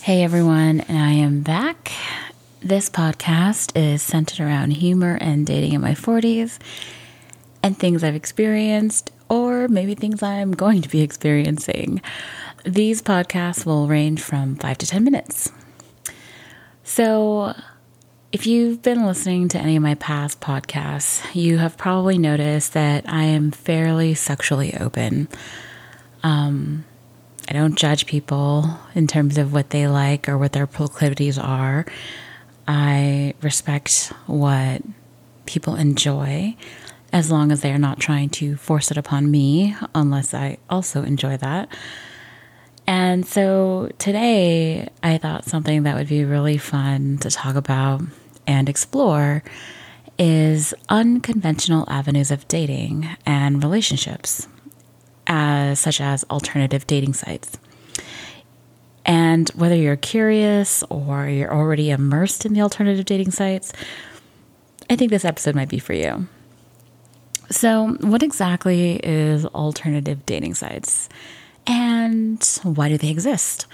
Hey everyone, and I am back. This podcast is centered around humor and dating in my 40s and things I've experienced, or maybe things I'm going to be experiencing. These podcasts will range from five to 10 minutes. So, if you've been listening to any of my past podcasts, you have probably noticed that I am fairly sexually open. Um, I don't judge people in terms of what they like or what their proclivities are. I respect what people enjoy as long as they are not trying to force it upon me, unless I also enjoy that. And so today I thought something that would be really fun to talk about and explore is unconventional avenues of dating and relationships as, such as alternative dating sites. And whether you're curious or you're already immersed in the alternative dating sites, I think this episode might be for you. So, what exactly is alternative dating sites and why do they exist?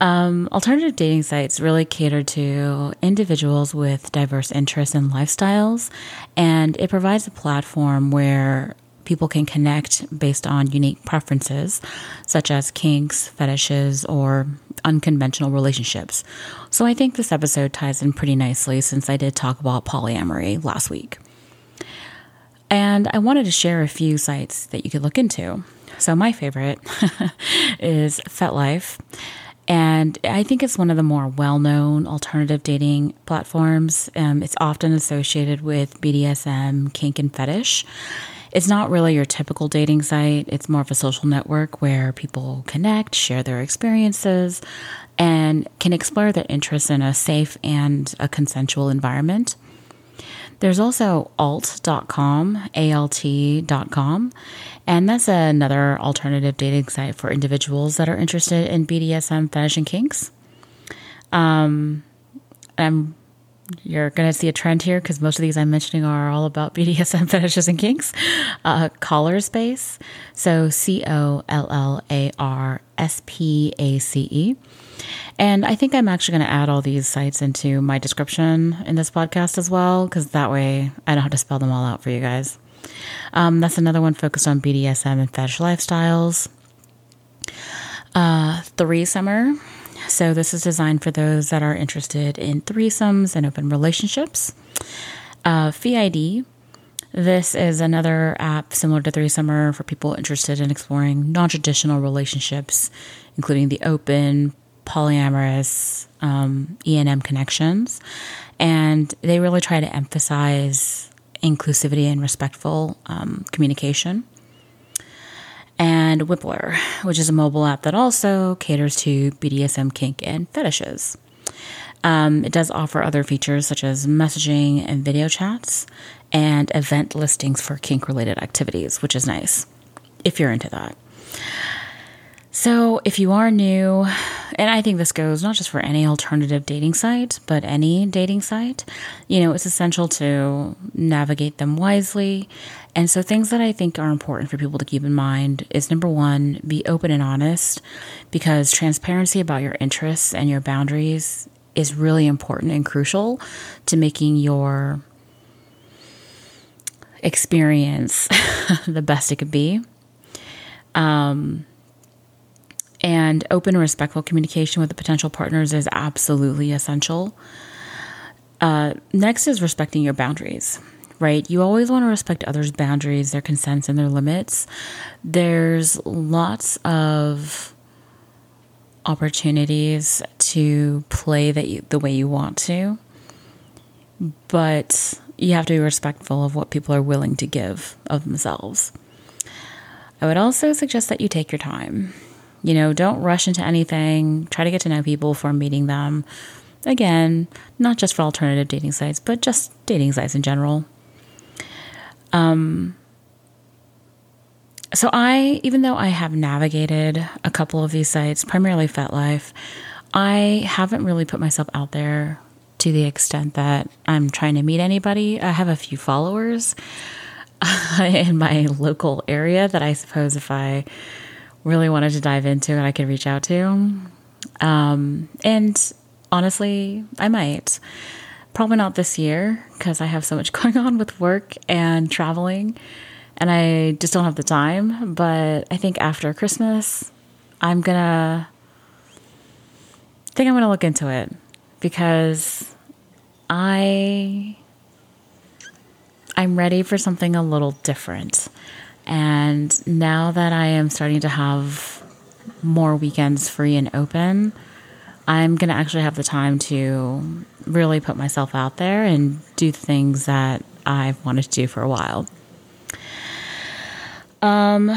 Um, alternative dating sites really cater to individuals with diverse interests and lifestyles, and it provides a platform where people can connect based on unique preferences, such as kinks, fetishes, or unconventional relationships. So I think this episode ties in pretty nicely since I did talk about polyamory last week. And I wanted to share a few sites that you could look into. So my favorite is FetLife. And I think it's one of the more well known alternative dating platforms. Um, it's often associated with BDSM, kink, and fetish. It's not really your typical dating site. It's more of a social network where people connect, share their experiences, and can explore their interests in a safe and a consensual environment. There's also alt.com, alt.com, and that's another alternative dating site for individuals that are interested in BDSM, fetish, and kinks. Um, I'm you're going to see a trend here because most of these I'm mentioning are all about BDSM fetishes and kinks. Uh, Collarspace. So C O L L A R S P A C E. And I think I'm actually going to add all these sites into my description in this podcast as well because that way I don't have to spell them all out for you guys. Um, that's another one focused on BDSM and fetish lifestyles. Uh, 3Somer so, this is designed for those that are interested in threesomes and open relationships. Uh, Feeld. This is another app similar to 3Somer for people interested in exploring non traditional relationships, including the open, polyamorous, um, ENM connections. And they really try to emphasize inclusivity and respectful um, communication and Whiplr, which is a mobile app that also caters to BDSM kink and fetishes. Um, it does offer other features such as messaging and video chats and event listings for kink related activities, which is nice if you're into that. So, if you are new, and I think this goes not just for any alternative dating site, but any dating site, you know, it's essential to navigate them wisely. And so, things that I think are important for people to keep in mind is number one, be open and honest, because transparency about your interests and your boundaries is really important and crucial to making your experience the best it could be. Um, and open, and respectful communication with the potential partners is absolutely essential. Uh, next is respecting your boundaries, right? You always want to respect others' boundaries, their consents, and their limits. There's lots of opportunities to play that you, the way you want to, but you have to be respectful of what people are willing to give of themselves. I would also suggest that you take your time. You know, don't rush into anything. Try to get to know people before meeting them. Again, not just for alternative dating sites, but just dating sites in general. Um, so I, even though I have navigated a couple of these sites, primarily FetLife, I haven't really put myself out there to the extent that I'm trying to meet anybody. I have a few followers in my local area that I suppose if I really wanted to dive into and I could reach out to. Um, and honestly, I might. Probably not this year because I have so much going on with work and traveling, and I just don't have the time. But I think after Christmas, I'm gonna think I'm gonna look into it because I I'm ready for something a little different. And now that I am starting to have more weekends free and open, I'm going to actually have the time to really put myself out there and do things that I've wanted to do for a while. Um,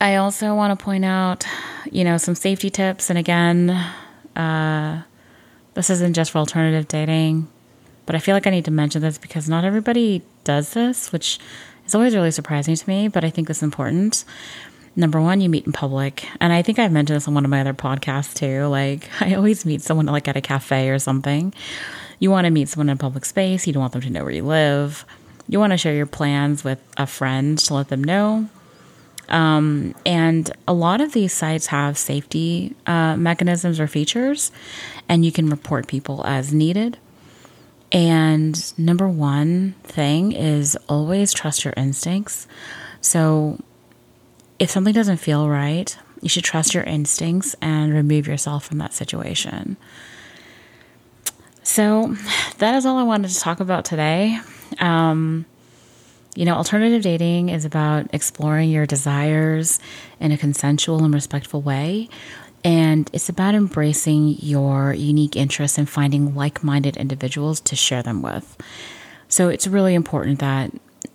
I also want to point out, you know, some safety tips. And again, uh, this isn't just for alternative dating, but I feel like I need to mention this because not everybody does this, which is always really surprising to me, but I think it's important. Number one, you meet in public. And I think I've mentioned this on one of my other podcasts too. Like, I always meet someone like at a cafe or something. You want to meet someone in a public space, you don't want them to know where you live. You want to share your plans with a friend to let them know. Um, and a lot of these sites have safety uh, mechanisms or features, and you can report people as needed. And number one thing is always trust your instincts. So if something doesn't feel right, you should trust your instincts and remove yourself from that situation. So that is all I wanted to talk about today. Um, you know, alternative dating is about exploring your desires in a consensual and respectful way. And it's about embracing your unique interests and finding like minded individuals to share them with. So it's really important that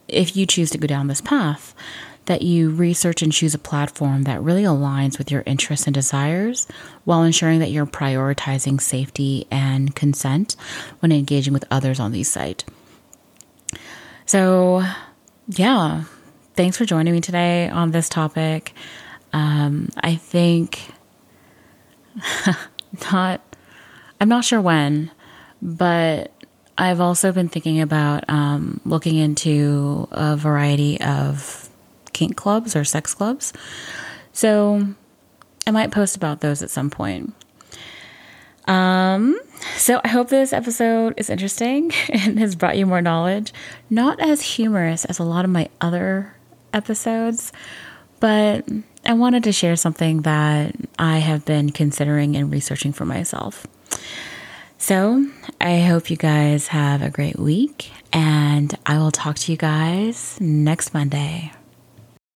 if you choose to go down this path, that you research and choose a platform that really aligns with your interests and desires while ensuring that you're prioritizing safety and consent when engaging with others on these sites. So, yeah, thanks for joining me today on this topic. Um, I think not, I'm not sure when, but I've also been thinking about um, looking into a variety of kink clubs or sex clubs. So I might post about those at some point. Um, so I hope this episode is interesting and has brought you more knowledge. Not as humorous as a lot of my other episodes, but I wanted to share something that I have been considering and researching for myself. So I hope you guys have a great week, and I will talk to you guys next Monday.